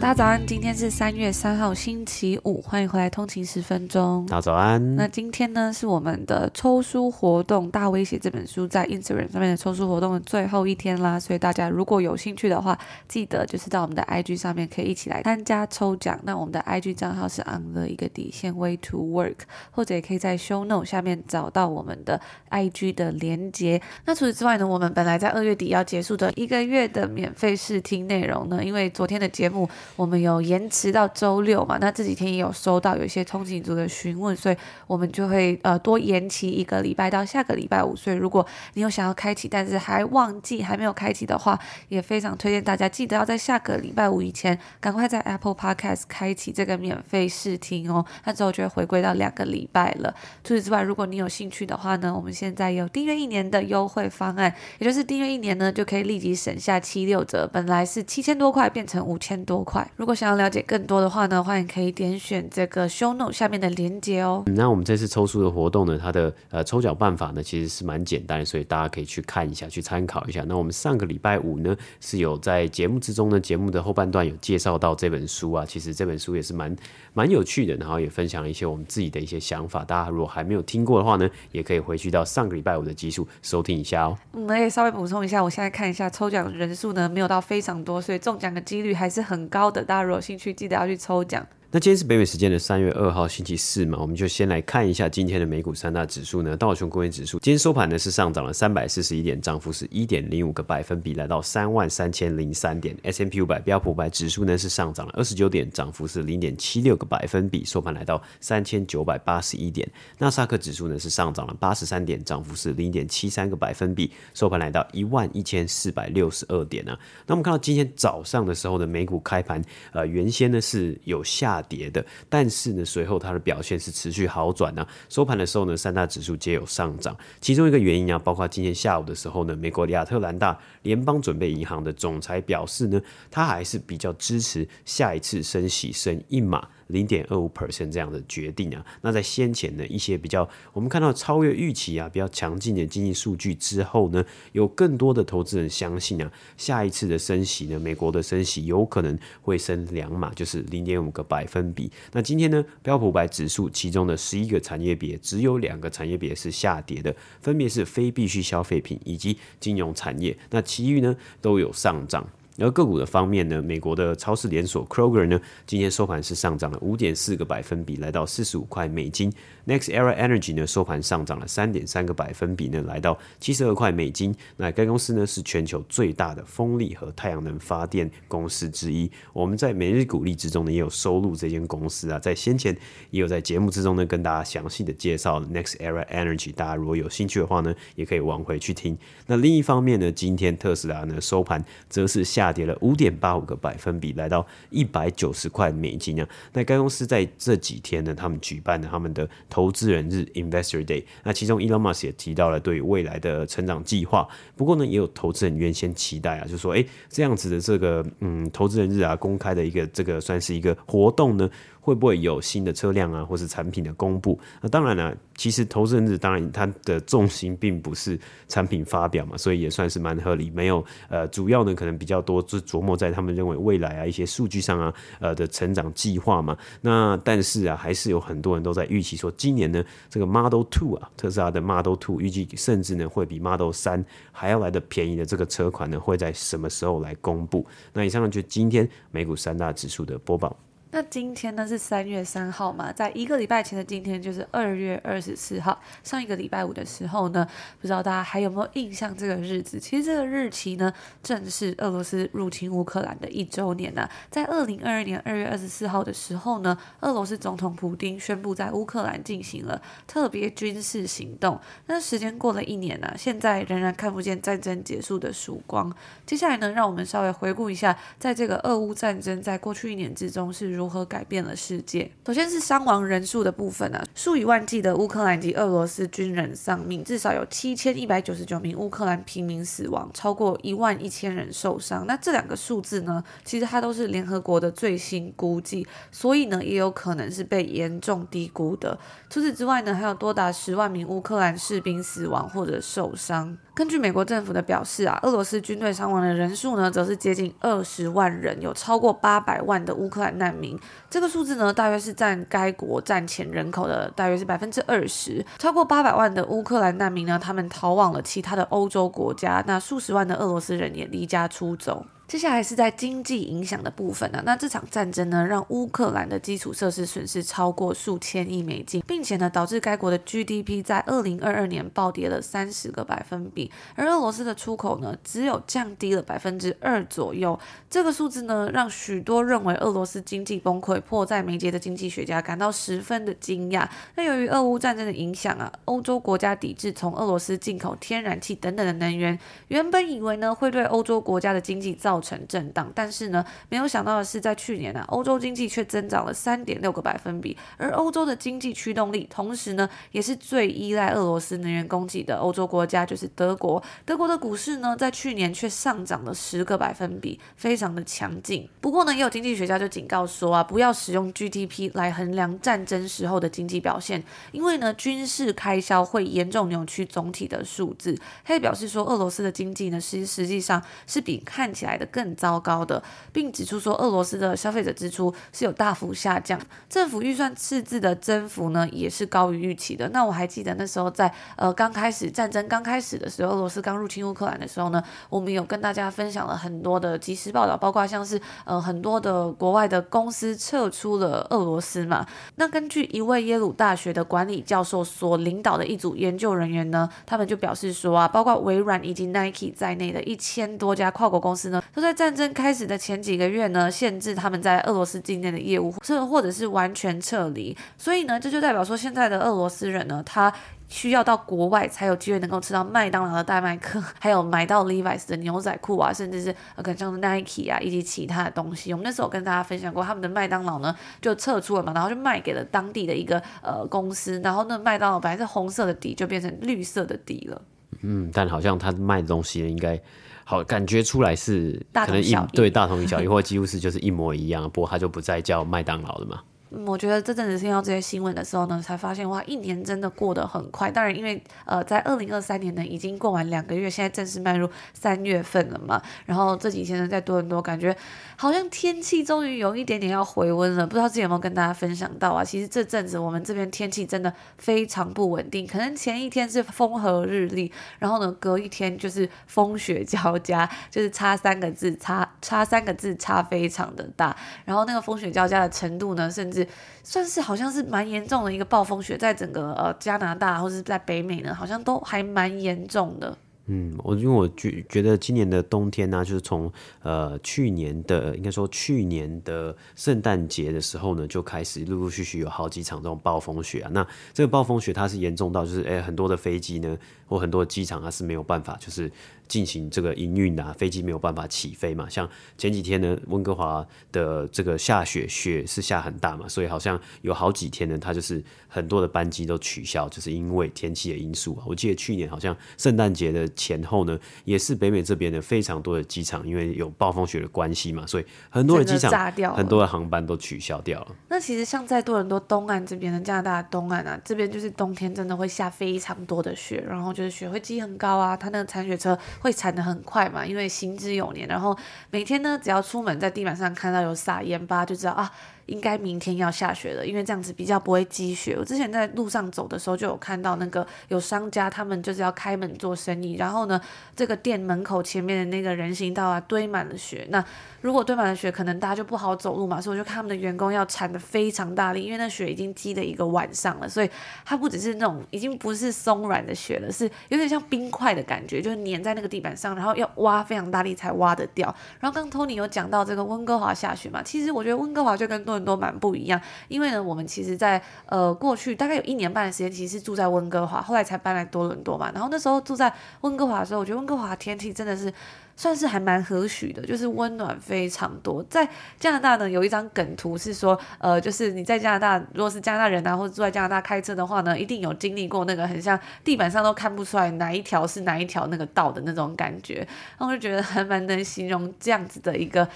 大家早安，今天是三月三号星期五，欢迎回来通勤十分钟。大家早安。那今天呢是我们的抽书活动《大威胁》这本书在 Instagram 上面的抽书活动的最后一天啦，所以大家如果有兴趣的话，记得就是到我们的 IG 上面可以一起来参加抽奖。那我们的 IG 账号是 on the 一个底线 way to work，或者也可以在 Show Note 下面找到我们的 IG 的连接。那除此之外呢，我们本来在二月底要结束的一个月的免费试听内容呢，因为昨天的节目。我们有延迟到周六嘛？那这几天也有收到有一些通勤族的询问，所以我们就会呃多延期一个礼拜到下个礼拜五。所以如果你有想要开启，但是还忘记还没有开启的话，也非常推荐大家记得要在下个礼拜五以前赶快在 Apple Podcast 开启这个免费试听哦。那之后就会回归到两个礼拜了。除此之外，如果你有兴趣的话呢，我们现在有订阅一年的优惠方案，也就是订阅一年呢就可以立即省下七六折，本来是七千多块变成五千多块。如果想要了解更多的话呢，欢迎可以点选这个 show note 下面的连接哦。那我们这次抽书的活动呢，它的呃抽奖办法呢其实是蛮简单的，所以大家可以去看一下，去参考一下。那我们上个礼拜五呢是有在节目之中呢，节目的后半段有介绍到这本书啊，其实这本书也是蛮蛮有趣的，然后也分享一些我们自己的一些想法。大家如果还没有听过的话呢，也可以回去到上个礼拜五的集数收听一下哦。嗯，那也稍微补充一下，我现在看一下抽奖人数呢没有到非常多，所以中奖的几率还是很高的。大家如果有兴趣，记得要去抽奖。那今天是北美时间的三月二号星期四嘛，我们就先来看一下今天的美股三大指数呢。道琼工业指数今天收盘呢是上涨了三百四十一点，涨幅是一点零五个百分比，来到三万三千零三点。S M P 五百标普白指数呢是上涨了二十九点，涨幅是零点七六个百分比，收盘来到三千九百八十一点。纳斯克指数呢是上涨了八十三点，涨幅是零点七三个百分比，收盘来到一万一千四百六十二点啊。那我们看到今天早上的时候呢，美股开盘呃原先呢是有下。跌的，但是呢，随后它的表现是持续好转呢、收盘的时候呢，三大指数皆有上涨。其中一个原因啊，包括今天下午的时候呢，美国亚特兰大联邦准备银行的总裁表示呢，他还是比较支持下一次升息升一码。零点二五 percent 这样的决定啊，那在先前的，一些比较我们看到超越预期啊，比较强劲的经济数据之后呢，有更多的投资人相信啊，下一次的升息呢，美国的升息有可能会升两码，就是零点五个百分比。那今天呢，标普五百指数其中的十一个产业别，只有两个产业别是下跌的，分别是非必需消费品以及金融产业，那其余呢都有上涨。而个股的方面呢，美国的超市连锁 Kroger 呢，今天收盘是上涨了五点四个百分比，来到四十五块美金。NextEra Energy 呢，收盘上涨了三点三个百分比呢，来到七十二块美金。那该公司呢是全球最大的风力和太阳能发电公司之一。我们在每日股历之中呢也有收录这间公司啊，在先前也有在节目之中呢跟大家详细的介绍 NextEra Energy。大家如果有兴趣的话呢，也可以往回去听。那另一方面呢，今天特斯拉呢收盘则是下。下跌了五点八五个百分比，来到一百九十块美金啊。那该公司在这几天呢，他们举办了他们的投资人日 （Investor Day）。那其中，Elon Musk 也提到了对未来的成长计划。不过呢，也有投资人原先期待啊，就说：“哎，这样子的这个嗯，投资人日啊，公开的一个这个算是一个活动呢。”会不会有新的车辆啊，或是产品的公布？那当然了，其实投资人日当然它的重心并不是产品发表嘛，所以也算是蛮合理。没有呃，主要呢可能比较多都是琢磨在他们认为未来啊一些数据上啊呃的成长计划嘛。那但是啊，还是有很多人都在预期说，今年呢这个 Model Two 啊，特斯拉的 Model Two 预计甚至呢会比 Model 三还要来的便宜的这个车款呢会在什么时候来公布？那以上呢就今天美股三大指数的播报。那今天呢是三月三号嘛，在一个礼拜前的今天就是二月二十四号。上一个礼拜五的时候呢，不知道大家还有没有印象这个日子？其实这个日期呢，正是俄罗斯入侵乌克兰的一周年呐、在二零二二年二月二十四号的时候呢，俄罗斯总统普丁宣布在乌克兰进行了特别军事行动。那时间过了一年呐、啊，现在仍然看不见战争结束的曙光。接下来呢，让我们稍微回顾一下，在这个俄乌战争在过去一年之中是。如何改变了世界？首先是伤亡人数的部分啊，数以万计的乌克兰及俄罗斯军人丧命，至少有七千一百九十九名乌克兰平民死亡，超过一万一千人受伤。那这两个数字呢，其实它都是联合国的最新估计，所以呢，也有可能是被严重低估的。除此之外呢，还有多达十万名乌克兰士兵死亡或者受伤。根据美国政府的表示啊，俄罗斯军队伤亡的人数呢，则是接近二十万人，有超过八百万的乌克兰难民。这个数字呢，大约是占该国战前人口的大约是百分之二十。超过八百万的乌克兰难民呢，他们逃往了其他的欧洲国家。那数十万的俄罗斯人也离家出走。接下来是在经济影响的部分呢、那这场战争呢，让乌克兰的基础设施损失超过数千亿美金，并且呢，导致该国的 GDP 在二零二二年暴跌了三十个百分比。而俄罗斯的出口呢，只有降低了百分之二左右。这个数字呢，让许多认为俄罗斯经济崩溃、迫在眉睫的经济学家感到十分的惊讶。那由于俄乌战争的影响啊，欧洲国家抵制从俄罗斯进口天然气等等的能源，原本以为呢，会对欧洲国家的经济造造成震荡，但是呢，没有想到的是，在去年呢、啊，欧洲经济却增长了三点六个百分比，而欧洲的经济驱动力，同时呢，也是最依赖俄罗斯能源供给的欧洲国家，就是德国。德国的股市呢，在去年却上涨了十个百分比，非常的强劲。不过呢，也有经济学家就警告说啊，不要使用 GDP 来衡量战争时候的经济表现，因为呢，军事开销会严重扭曲总体的数字。他也表示说，俄罗斯的经济呢，实实际上是比看起来的。更糟糕的，并指出说，俄罗斯的消费者支出是有大幅下降，政府预算赤字的增幅呢也是高于预期的。那我还记得那时候在呃刚开始战争刚开始的时候，俄罗斯刚入侵乌克兰的时候呢，我们有跟大家分享了很多的即时报道，包括像是呃很多的国外的公司撤出了俄罗斯嘛。那根据一位耶鲁大学的管理教授所领导的一组研究人员呢，他们就表示说啊，包括微软以及 Nike 在内的一千多家跨国公司呢。都在战争开始的前几个月呢，限制他们在俄罗斯境内的业务，甚至或者是完全撤离。所以呢，这就代表说，现在的俄罗斯人呢，他需要到国外才有机会能够吃到麦当劳的大麦克，还有买到 Levi's 的牛仔裤啊，甚至是可能像 Nike 啊，以及其他的东西。我们那时候跟大家分享过，他们的麦当劳呢就撤出了嘛，然后就卖给了当地的一个呃公司，然后那麦当劳本来是红色的底，就变成绿色的底了。嗯，但好像他卖的东西，应该。好，感觉出来是可能一对大同小异，或几乎是就是一模一样，不过它就不再叫麦当劳了嘛。嗯，我觉得这阵子听到这些新闻的时候呢，才发现哇，一年真的过得很快。当然，因为呃，在二零二三年呢，已经过完两个月，现在正式迈入三月份了嘛。然后这几天呢，在多伦多，感觉好像天气终于有一点点要回温了。不知道自己有没有跟大家分享到啊？其实这阵子我们这边天气真的非常不稳定，可能前一天是风和日丽，然后呢，隔一天就是风雪交加，就是差三个字，差差三个字，差非常的大。然后那个风雪交加的程度呢，甚至算是好像是蛮严重的一个暴风雪，在整个呃加拿大或者是在北美呢，好像都还蛮严重的。嗯，我因为我觉觉得今年的冬天呢、就是从呃去年的应该说去年的圣诞节的时候呢，就开始陆陆续续有好几场这种暴风雪啊。那这个暴风雪它是严重到就是哎很多的飞机呢，或很多的机场它是没有办法就是。进行这个营运啊，飞机没有办法起飞嘛。像前几天呢，温哥华的这个下雪，雪是下很大嘛，所以好像有好几天呢，它就是很多的班机都取消，就是因为天气的因素啊。我记得去年好像圣诞节的前后呢，也是北美这边的非常多的机场，因为有暴风雪的关系嘛，所以很多的机场很多的航班都取消掉了。那其实像在多伦多东岸这边的加拿大东岸啊，这边就是冬天真的会下非常多的雪，然后就是雪会积很高啊，它那个铲雪车会铲的很快嘛，因为行之有年，然后每天呢，只要出门在地板上看到有撒盐巴，就知道啊。应该明天要下雪了，因为这样子比较不会积雪。我之前在路上走的时候就有看到那个有商家，他们就是要开门做生意，然后呢，这个店门口前面的那个人行道啊堆满了雪。那如果堆满了雪，可能大家就不好走路嘛，所以我就看他们的员工要铲得非常大力，因为那雪已经积了一个晚上了，所以它不只是那种已经不是松软的雪了，是有点像冰块的感觉，就是粘在那个地板上，然后要挖非常大力才挖得掉。然后刚刚 Tony 有讲到这个温哥华下雪嘛，其实我觉得温哥华就跟多都蛮不一样，因为呢，我们其实在，呃过去大概有一年半的时间，其实是住在温哥华，后来才搬来多伦多嘛。然后那时候住在温哥华的时候，我觉得温哥华天气真的是算是还蛮和煦的，就是温暖非常多。在加拿大呢，有一张梗图是说，呃，就是你在加拿大，如果是加拿大人啊，或者住在加拿大开车的话呢，一定有经历过那个很像地板上都看不出来哪一条是哪一条那个道的那种感觉。然后我就觉得还蛮能形容这样子的一个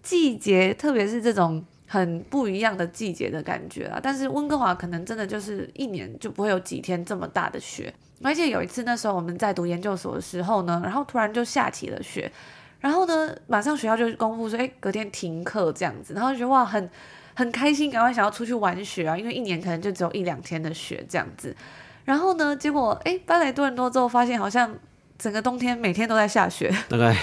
季节，特别是这种。很不一样的季节的感觉啊，但是温哥华可能真的就是一年就不会有几天这么大的雪，而且有一次那时候我们在读研究所的时候呢，然后突然就下起了雪，然后呢马上学校就公布说，哎，隔天停课这样子，然后就觉得哇，很很开心，赶快想要出去玩雪啊，因为一年可能就只有一两天的雪这样子，然后呢，结果哎搬来多伦多之后，发现好像整个冬天每天都在下雪，大概。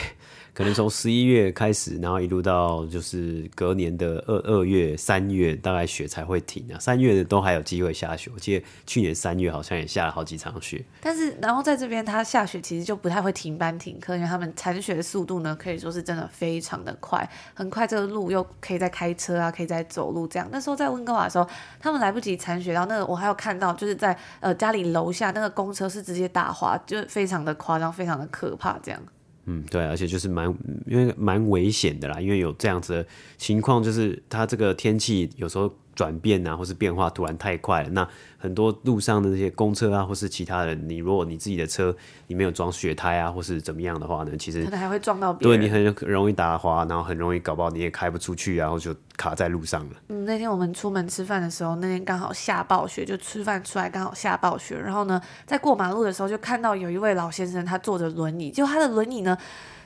可能从十一月开始，然后一路到就是隔年的二二月、三月，大概雪才会停啊。三月的都还有机会下雪，我记得去年三月好像也下了好几场雪。但是，然后在这边它下雪其实就不太会停班停课，因为他们铲雪的速度呢，可以说是真的非常的快，很快这个路又可以再开车啊，可以再走路这样。那时候在温哥华的时候，他们来不及铲雪，然后那个我还有看到，就是在呃家里楼下那个公车是直接打滑，就非常的夸张，非常的可怕这样。嗯，对，而且就是蛮，因为蛮危险的啦，因为有这样子的情况，就是它这个天气有时候。转变啊，或是变化突然太快了，那很多路上的那些公车啊，或是其他人，你如果你自己的车你没有装雪胎啊，或是怎么样的话呢，其实可能还会撞到别人，对你很容易打滑，然后很容易搞不好你也开不出去，然后就卡在路上了。嗯，那天我们出门吃饭的时候，那天刚好下暴雪，就吃饭出来刚好下暴雪，然后呢，在过马路的时候就看到有一位老先生，他坐着轮椅，就他的轮椅呢。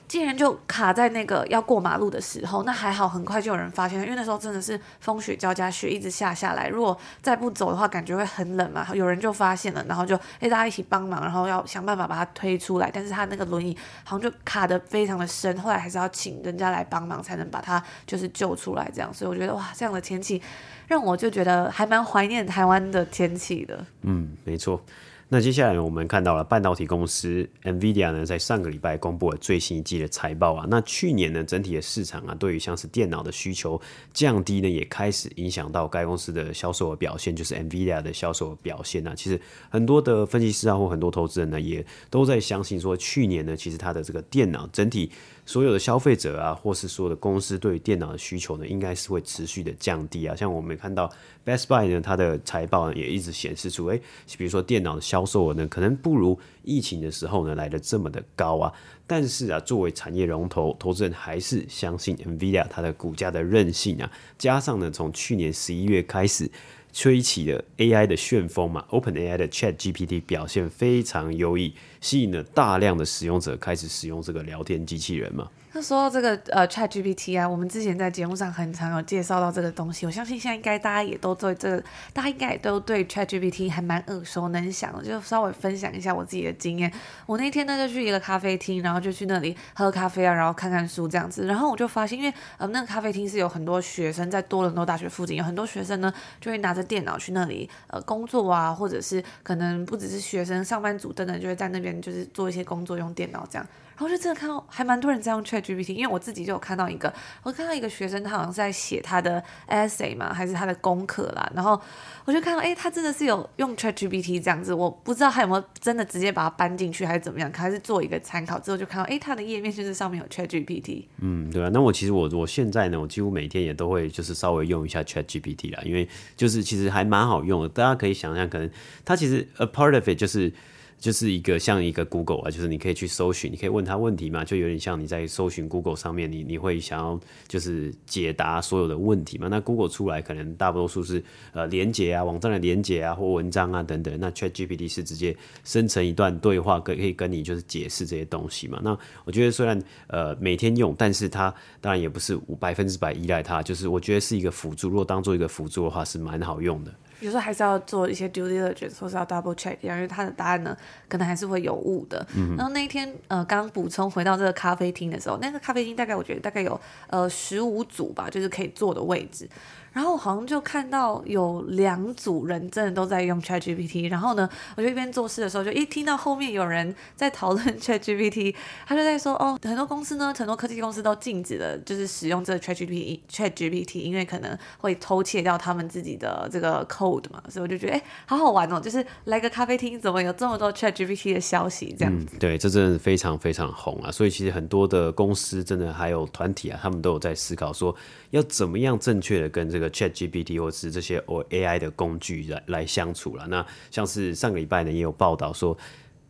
竟然就卡在那个要过马路的时候，那还好，很快就有人发现，因为那时候真的是风雪交加，雪一直下下来，如果再不走的话，感觉会很冷嘛。有人就发现了，然后就诶、大家一起帮忙，然后要想办法把他推出来。但是他那个轮椅好像就卡得非常的深，后来还是要请人家来帮忙才能把他就是救出来这样。所以我觉得哇，这样的天气让我就觉得还蛮怀念台湾的天气的。嗯，没错。那接下来我们看到了半导体公司 NVIDIA 呢，在上个礼拜公布了最新一季的财报啊。那去年呢，整体的市场啊，对于像是电脑的需求降低呢，也开始影响到该公司的销售表现，就是 NVIDIA 的销售表现啊。其实很多的分析师啊，或很多投资人呢，也都在相信说，去年呢，其实它的这个电脑整体。所有的消费者啊，或是所有的公司对于电脑的需求呢，应该是会持续的降低啊。像我们看到 Best Buy 呢，它的财报呢也一直显示出，诶，比如说电脑的销售额呢，可能不如疫情的时候呢来得这么的高啊。但是啊，作为产业龙头，投资人还是相信 NVIDIA 它的股价的韧性啊。加上呢，从去年十一月开始。吹起了 AI 的旋风嘛，OpenAI 的 ChatGPT 表现非常优异，吸引了大量的使用者开始使用这个聊天机器人嘛。那说到这个呃 ChatGPT 啊，我们之前在节目上很常有介绍到这个东西，我相信现在应该大家也都对这个，大家应该也都对 ChatGPT 还蛮耳熟能详的，就稍微分享一下我自己的经验。我那天呢就去一个咖啡厅，然后就去那里喝咖啡啊，然后看看书这样子，然后我就发现，因为呃那个咖啡厅是有很多学生在多伦多大学附近，有很多学生呢就会拿着电脑去那里呃工作啊，或者是可能不只是学生，上班族等等就会在那边就是做一些工作用电脑这样。然后就真的看到还蛮多人在用 ChatGPT，因为我自己就有看到一个，我看到一个学生，他好像是在写他的 essay 嘛，还是他的功课啦。然后我就看到，哎，他真的是有用 ChatGPT 这样子，我不知道他有没有真的直接把它搬进去，还是怎么样，还是做一个参考之后就看到，哎，他的页面就是上面有 ChatGPT。嗯，对啊。那我其实我我现在呢，我几乎每天也都会就是稍微用一下 ChatGPT 啦，因为就是其实还蛮好用的。大家可以想象，可能它其实 a part of it 就是。就是一个像一个 Google 啊，就是你可以去搜寻，你可以问他问题嘛，就有点像你在搜寻 Google 上面，你你会想要就是解答所有的问题嘛。那 Google 出来可能大多数是呃连接啊，网站的连接啊，或文章啊等等。那 ChatGPT 是直接生成一段对话，可可以跟你就是解释这些东西嘛。那我觉得虽然呃每天用，但是它当然也不是百分之百依赖它，就是我觉得是一个辅助。如果当做一个辅助的话，是蛮好用的。有时候还是要做一些 due diligence，或是要 double check，因为他的答案呢，可能还是会有误的。嗯、然后那一天，呃，刚补充回到这个咖啡厅的时候，那个咖啡厅大概我觉得大概有呃十五组吧，就是可以坐的位置。然后好像就看到有两组人真的都在用 ChatGPT，然后呢，我就一边做事的时候，就一听到后面有人在讨论 ChatGPT，他就在说哦，很多公司呢，很多科技公司都禁止了，就是使用这个 ChatGPT ChatGPT，因为可能会偷窃掉他们自己的这个 code 嘛，所以我就觉得哎，好好玩哦，就是来个咖啡厅，怎么有这么多 ChatGPT 的消息这样子？嗯，对，这真的非常非常红啊，所以其实很多的公司真的还有团体啊，他们都有在思考说要怎么样正确的跟这个。这个 ChatGPT 或是这些 AI 的工具来来相处了。那像是上个礼拜呢，也有报道说，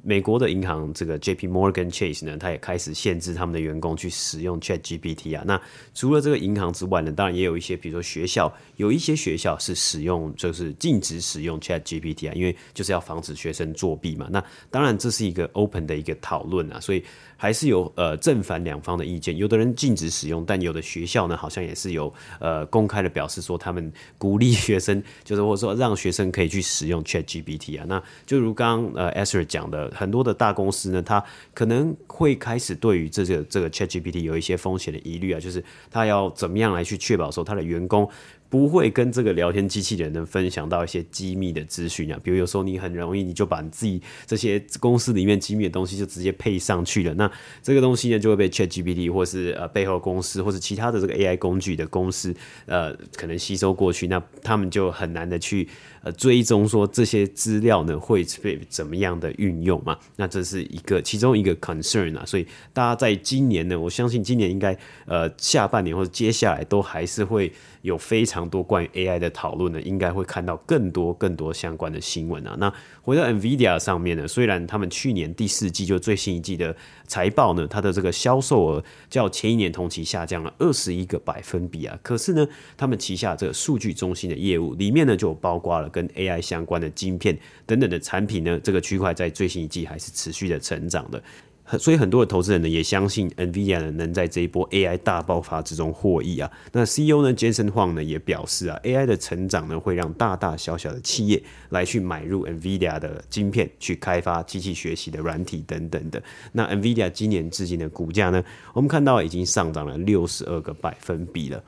美国的银行这个 JP Morgan Chase 呢，它也开始限制他们的员工去使用 ChatGPT 啊。那除了这个银行之外呢，当然也有一些，比如说学校，有一些学校是使用，就是禁止使用 ChatGPT 啊，因为就是要防止学生作弊嘛。那当然这是一个 open 的一个讨论啊，所以。还是有呃正反两方的意见，有的人禁止使用，但有的学校呢，好像也是有呃公开的表示说，他们鼓励学生，就是或者说让学生可以去使用 ChatGPT 啊。那就如刚呃 Esther 讲的，很多的大公司呢，他可能会开始对于这个这个 ChatGPT 有一些风险的疑虑啊，就是他要怎么样来去确保说他的员工。不会跟这个聊天机器人能分享到一些机密的资讯啊，比如有时候你很容易你就把自己这些公司里面机密的东西就直接配上去了，那这个东西呢就会被 ChatGPT 或是呃背后公司或是其他的这个 AI 工具的公司呃可能吸收过去，那他们就很难的去。呃，追踪说这些资料呢会被怎么样的运用嘛？那这是一个其中一个 concern 啊，所以大家在今年呢，我相信今年应该呃下半年或者接下来都还是会有非常多关于 AI 的讨论呢，应该会看到更多更多相关的新闻啊。那回到 NVIDIA 上面呢，虽然他们去年第四季就最新一季的财报呢，它的这个销售额较前一年同期下降了二十一个百分比啊，可是呢，他们旗下这个数据中心的业务里面呢，就包括了。跟 AI 相关的晶片等等的产品呢，这个区块在最新一季还是持续的成长的，所以很多的投资人呢也相信 NVIDIA 呢能在这一波 AI 大爆发之中获益啊。那 CEO 呢 Jensen Huang 呢也表示啊，AI 的成长呢会让大大小小的企业来去买入 NVIDIA 的晶片，去开发机器学习的软体等等的。那 NVIDIA 今年至今的股价呢，我们看到已经上涨了六十二个百分比了。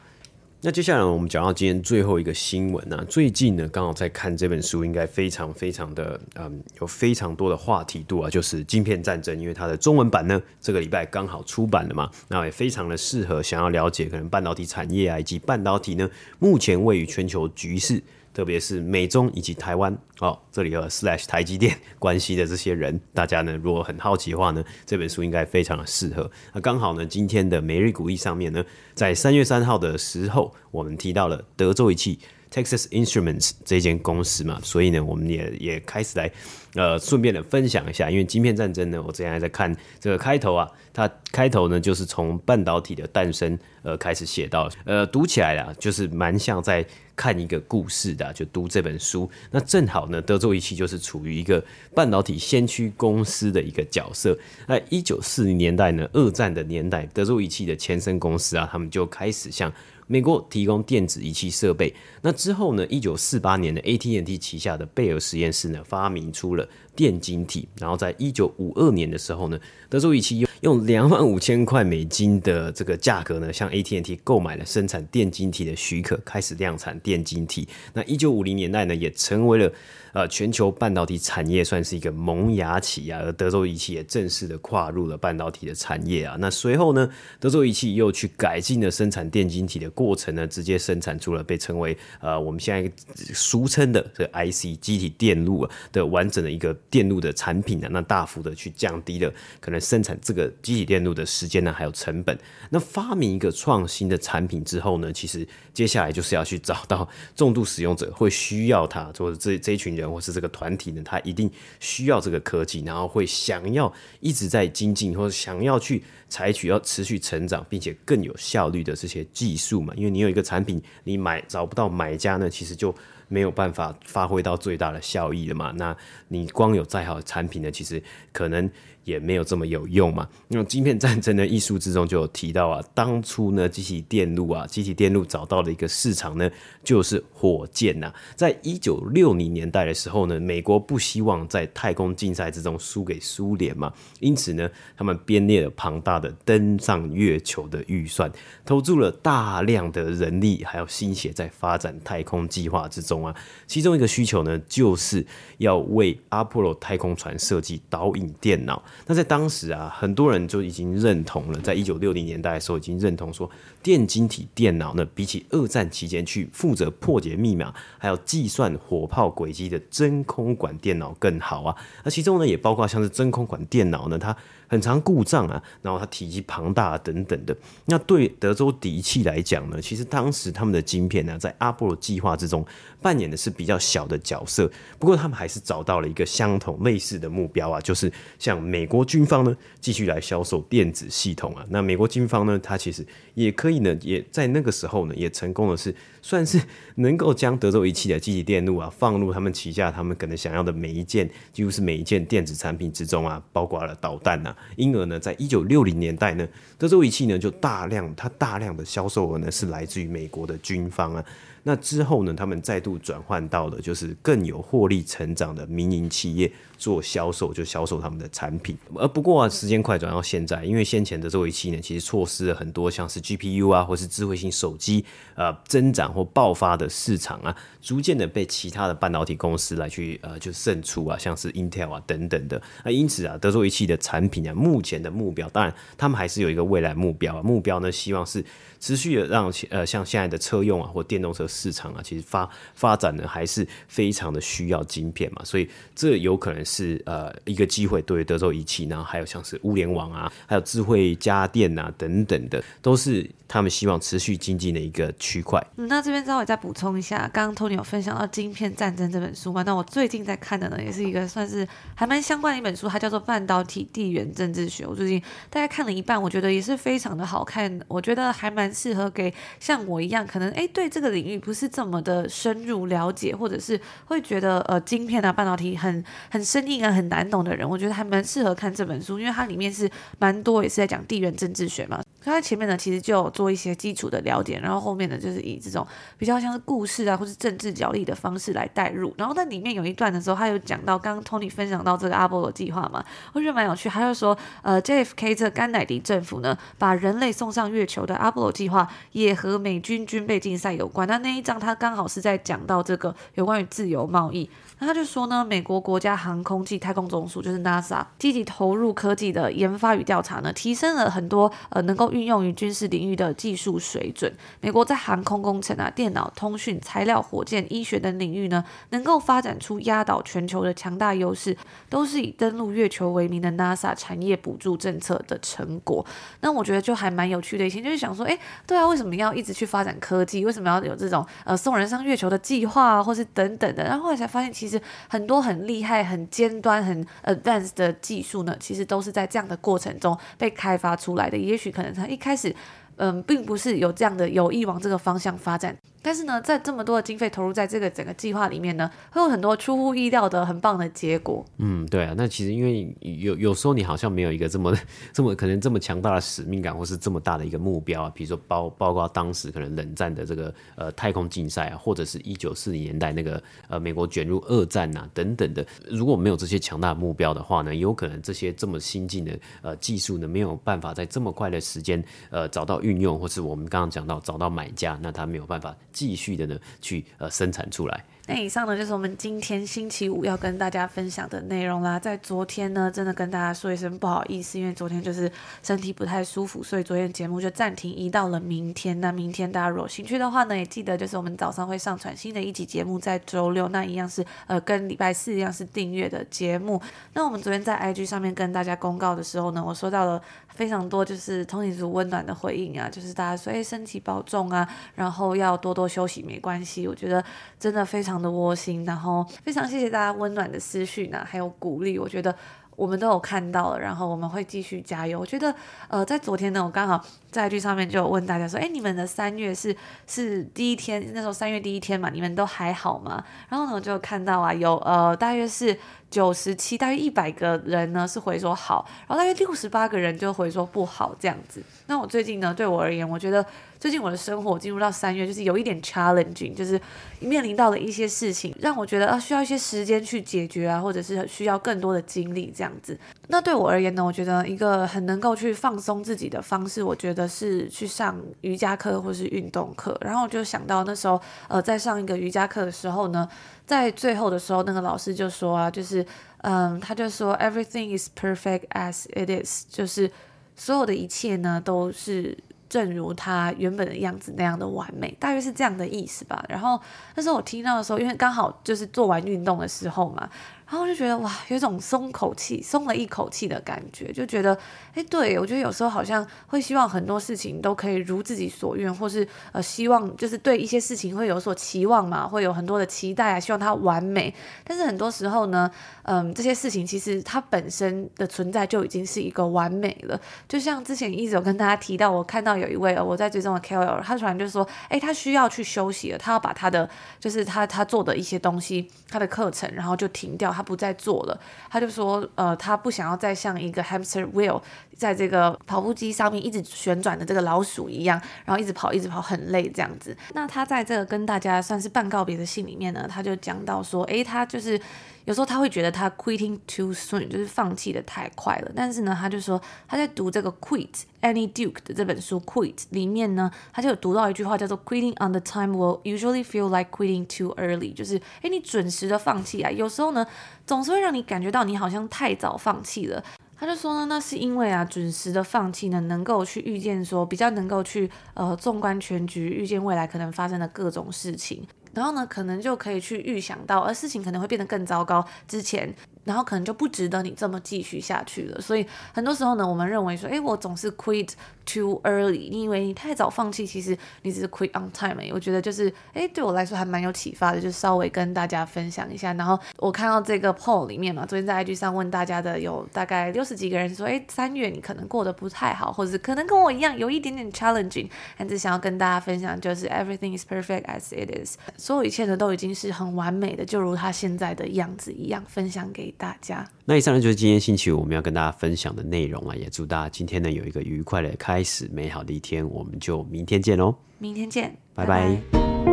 那接下来我们讲到今天最后一个新闻啊，最近呢刚好在看这本书，应该非常非常的嗯，有非常多的话题度啊，就是《晶片战争》，因为它的中文版呢这个礼拜刚好出版了嘛，那也非常的适合想要了解可能半导体产业啊以及半导体呢目前位于全球局势。特别是美中以及台湾哦，这里有 slash 台积电关系的这些人，大家呢如果很好奇的话呢，这本书应该非常的适合。那刚好呢，今天的每日股议上面呢，在三月三号的时候，我们提到了德州仪器 Texas Instruments 这间公司嘛，所以呢，我们也也开始来呃顺便的分享一下，因为晶片战争呢，我之前还在看这个开头啊，它开头呢就是从半导体的诞生呃开始写到，呃读起来啊就是蛮像在。看一个故事的，就读这本书。那正好呢，德州仪器就是处于一个半导体先驱公司的一个角色。那一九四零年代呢，二战的年代，德州仪器的前身公司啊，他们就开始向美国提供电子仪器设备。那之后呢，一九四八年的 AT&T 旗下的贝尔实验室呢，发明出了电晶体。然后在一九五二年的时候呢，德州仪器用用两万五千块美金的这个价格呢，向 AT&T 购买了生产电晶体的许可，开始量产电晶体。那一九五零年代呢，也成为了呃全球半导体产业算是一个萌芽期啊。而德州仪器也正式的跨入了半导体的产业啊。那随后呢，德州仪器又去改进了生产电晶体的过程呢，直接生产出了被称为呃我们现在俗称的这 IC 机体电路啊的完整的一个电路的产品呢，那大幅的去降低了可能生产这个机体电路的时间呢，还有成本。那发明一个创新的产品之后呢，其实接下来就是要去找到重度使用者会需要它，或者这这一群人或是这个团体呢，他一定需要这个科技，然后会想要一直在精进，或者想要去采取要持续成长，并且更有效率的这些技术嘛。因为你有一个产品，你买找不到买家呢，其实就没有办法发挥到最大的效益了嘛。那你光有再好的产品呢，其实可能。也没有这么有用嘛。那种晶片战争的艺术之中就有提到啊，当初呢，机体电路啊，机体电路找到了一个市场呢，就是火箭呐、啊。在一九六零年代的时候呢，美国不希望在太空竞赛之中输给苏联嘛，因此呢，他们编列了庞大的登上月球的预算，投注了大量的人力还有心血在发展太空计划之中啊。其中一个需求呢，就是要为阿波罗太空船设计导引电脑。那在当时啊，很多人就已经认同了，在一九六零年代的时候，已经认同说，电晶体电脑呢，比起二战期间去负责破解密码，还有计算火炮轨迹的真空管电脑更好啊。那其中呢，也包括像是真空管电脑呢，它。很常故障啊，然后它体积庞大等等的。那对德州仪器来讲呢，其实当时他们的晶片呢，在阿波罗计划之中扮演的是比较小的角色。不过他们还是找到了一个相同类似的目标啊，就是向美国军方呢继续来销售电子系统啊。那美国军方呢，它其实也可以呢，也在那个时候呢，也成功的是算是能够将德州仪器的积体电路啊放入他们旗下，他们可能想要的每一件，几乎是每一件电子产品之中啊，包括了导弹呐。因而呢，在一九六零年代呢，德州仪器呢就大量，它大量的销售额呢是来自于美国的军方啊。那之后呢，他们再度转换到了就是更有获利成长的民营企业做销售，就销售他们的产品。而不过啊，时间快转到现在，因为先前的德州仪器呢，其实错失了很多像是 GPU 啊，或是智慧型手机呃增长或爆发的市场啊，逐渐的被其他的半导体公司来去呃就胜出啊，像是 Intel 啊等等的。那因此啊，德州仪器的产品啊，目前的目标，当然他们还是有一个未来目标啊，目标呢，希望是持续的让呃像现在的车用啊或电动车。市场啊，其实发发展呢还是非常的需要晶片嘛，所以这有可能是呃一个机会，对于德州仪器，然后还有像是物联网啊，还有智慧家电啊等等的，都是他们希望持续精进的一个区块。嗯，那这边稍微再补充一下，刚刚 Tony 有分享到《晶片战争》这本书嘛，那我最近在看的呢，也是一个算是还蛮相关的一本书，它叫做《半导体地缘政治学》。我最近大概看了一半，我觉得也是非常的好看，我觉得还蛮适合给像我一样，可能哎对这个领域。不是这么的深入了解，或者是会觉得呃，晶片啊、半导体很很生硬啊、很难懂的人，我觉得还蛮适合看这本书，因为它里面是蛮多也是在讲地缘政治学嘛。它前面呢，其实就有做一些基础的了解，然后后面呢，就是以这种比较像是故事啊，或是政治角力的方式来带入。然后在里面有一段的时候，他有讲到刚刚 Tony 分享到这个阿波罗计划嘛，我觉得蛮有趣。他就说，呃，JFK 这甘乃迪政府呢，把人类送上月球的阿波罗计划也和美军军备竞赛有关。那那一章他刚好是在讲到这个有关于自由贸易。那他就说呢，美国国家航空暨太空总署就是 NASA 积极投入科技的研发与调查呢，提升了很多呃能够。运用于军事领域的技术水准，美国在航空工程啊、电脑、通讯、材料、火箭、医学等领域呢，能够发展出压倒全球的强大优势，都是以登陆月球为名的 NASA 产业补助政策的成果。那我觉得就还蛮有趣的一些，就是想说，哎，对啊，为什么要一直去发展科技？为什么要有这种呃送人上月球的计划啊，或是等等的？然后后来才发现，其实很多很厉害、很尖端、很 advanced 的技术呢，其实都是在这样的过程中被开发出来的。也许可能。一开始，嗯，并不是有这样的有意往这个方向发展。但是呢，在这么多的经费投入在这个整个计划里面呢，会有很多出乎意料的很棒的结果。嗯，对啊，那其实因为有有时候你好像没有一个这么 这么可能这么强大的使命感，或是这么大的一个目标啊，比如说包包括当时可能冷战的这个呃太空竞赛啊，或者是一九四零年代那个呃美国卷入二战啊等等的，如果没有这些强大的目标的话呢，有可能这些这么新进的呃技术呢没有办法在这么快的时间呃找到运运用，或是我们刚刚讲到找到买家，那他没有办法。继续的呢，去呃生产出来。那以上呢就是我们今天星期五要跟大家分享的内容啦。在昨天呢，真的跟大家说一声不好意思，因为昨天就是身体不太舒服，所以昨天节目就暂停移到了明天。那明天大家如果有兴趣的话呢，也记得就是我们早上会上传新的一集节目，在周六那一样是呃跟礼拜四一样是订阅的节目。那我们昨天在 IG 上面跟大家公告的时候呢，我收到了非常多就是通勤族温暖的回应啊，就是大家说哎身体保重啊，然后要多多休息，没关系。我觉得真的非常的窝心，然后非常谢谢大家温暖的私讯啊，还有鼓励，我觉得。我们都有看到了，然后我们会继续加油。我觉得，呃，在昨天呢，我刚好在剧上面就问大家说，哎，你们的三月是是第一天，那时候三月第一天嘛，你们都还好吗？然后呢，我就看到啊，有呃，大约是。九十七，大约一百个人呢是回说好，然后大约六十八个人就回说不好这样子。那我最近呢，对我而言，我觉得最近我的生活进入到三月，就是有一点 challenging，就是面临到了一些事情，让我觉得啊需要一些时间去解决啊，或者是需要更多的精力这样子。那对我而言呢，我觉得一个很能够去放松自己的方式，我觉得是去上瑜伽课或是运动课。然后我就想到那时候呃在上一个瑜伽课的时候呢。在最后的时候，那个老师就说啊，就是，嗯，他就说，everything is perfect as it is，就是所有的一切呢，都是正如他原本的样子那样的完美，大约是这样的意思吧。然后那时候我听到的时候，因为刚好就是做完运动的时候嘛。然后我就觉得哇，有一种松口气、松了一口气的感觉，就觉得，哎，对，我觉得有时候好像会希望很多事情都可以如自己所愿，或是呃，希望就是对一些事情会有所期望嘛，会有很多的期待啊，希望它完美。但是很多时候呢，嗯，这些事情其实它本身的存在就已经是一个完美了。就像之前一直有跟大家提到，我看到有一位我在追踪的 KOL，他突然就说，哎，他需要去休息了，他要把他的就是他他做的一些东西，他的课程，然后就停掉。他不再做了，他就说，呃，他不想要再像一个 hamster wheel，在这个跑步机上面一直旋转的这个老鼠一样，然后一直跑，一直跑，很累这样子。那他在这个跟大家算是半告别的信里面呢，他就讲到说，诶，他就是。有时候他会觉得他 quitting too soon，就是放弃的太快了。但是呢，他就说他在读这个 Quit Annie Duke 的这本书 Quit 里面呢，他就有读到一句话叫做 Quitting on the time will usually feel like quitting too early，就是诶，你准时的放弃啊，有时候呢总是会让你感觉到你好像太早放弃了。他就说呢，那是因为啊，准时的放弃呢，能够去预见说比较能够去呃纵观全局，预见未来可能发生的各种事情。然后呢，可能就可以去预想到，而事情可能会变得更糟糕之前。然后可能就不值得你这么继续下去了。所以很多时候呢，我们认为说，哎，我总是 quit too early，因为你太早放弃，其实你只是 quit on time。我觉得就是，哎，对我来说还蛮有启发的，就稍微跟大家分享一下。然后我看到这个 poll 里面嘛，昨天在 IG 上问大家的有大概六十几个人说，哎，三月你可能过得不太好，或者是可能跟我一样有一点点 challenging。但是想要跟大家分享，就是 everything is perfect as it is，所有一切呢都已经是很完美的，就如它现在的样子一样，分享给给大家。那以上呢就是今天星期五我们要跟大家分享的内容啊，也祝大家今天呢有一个愉快的开始，美好的一天。我们就明天见喽！明天见，拜拜。拜拜。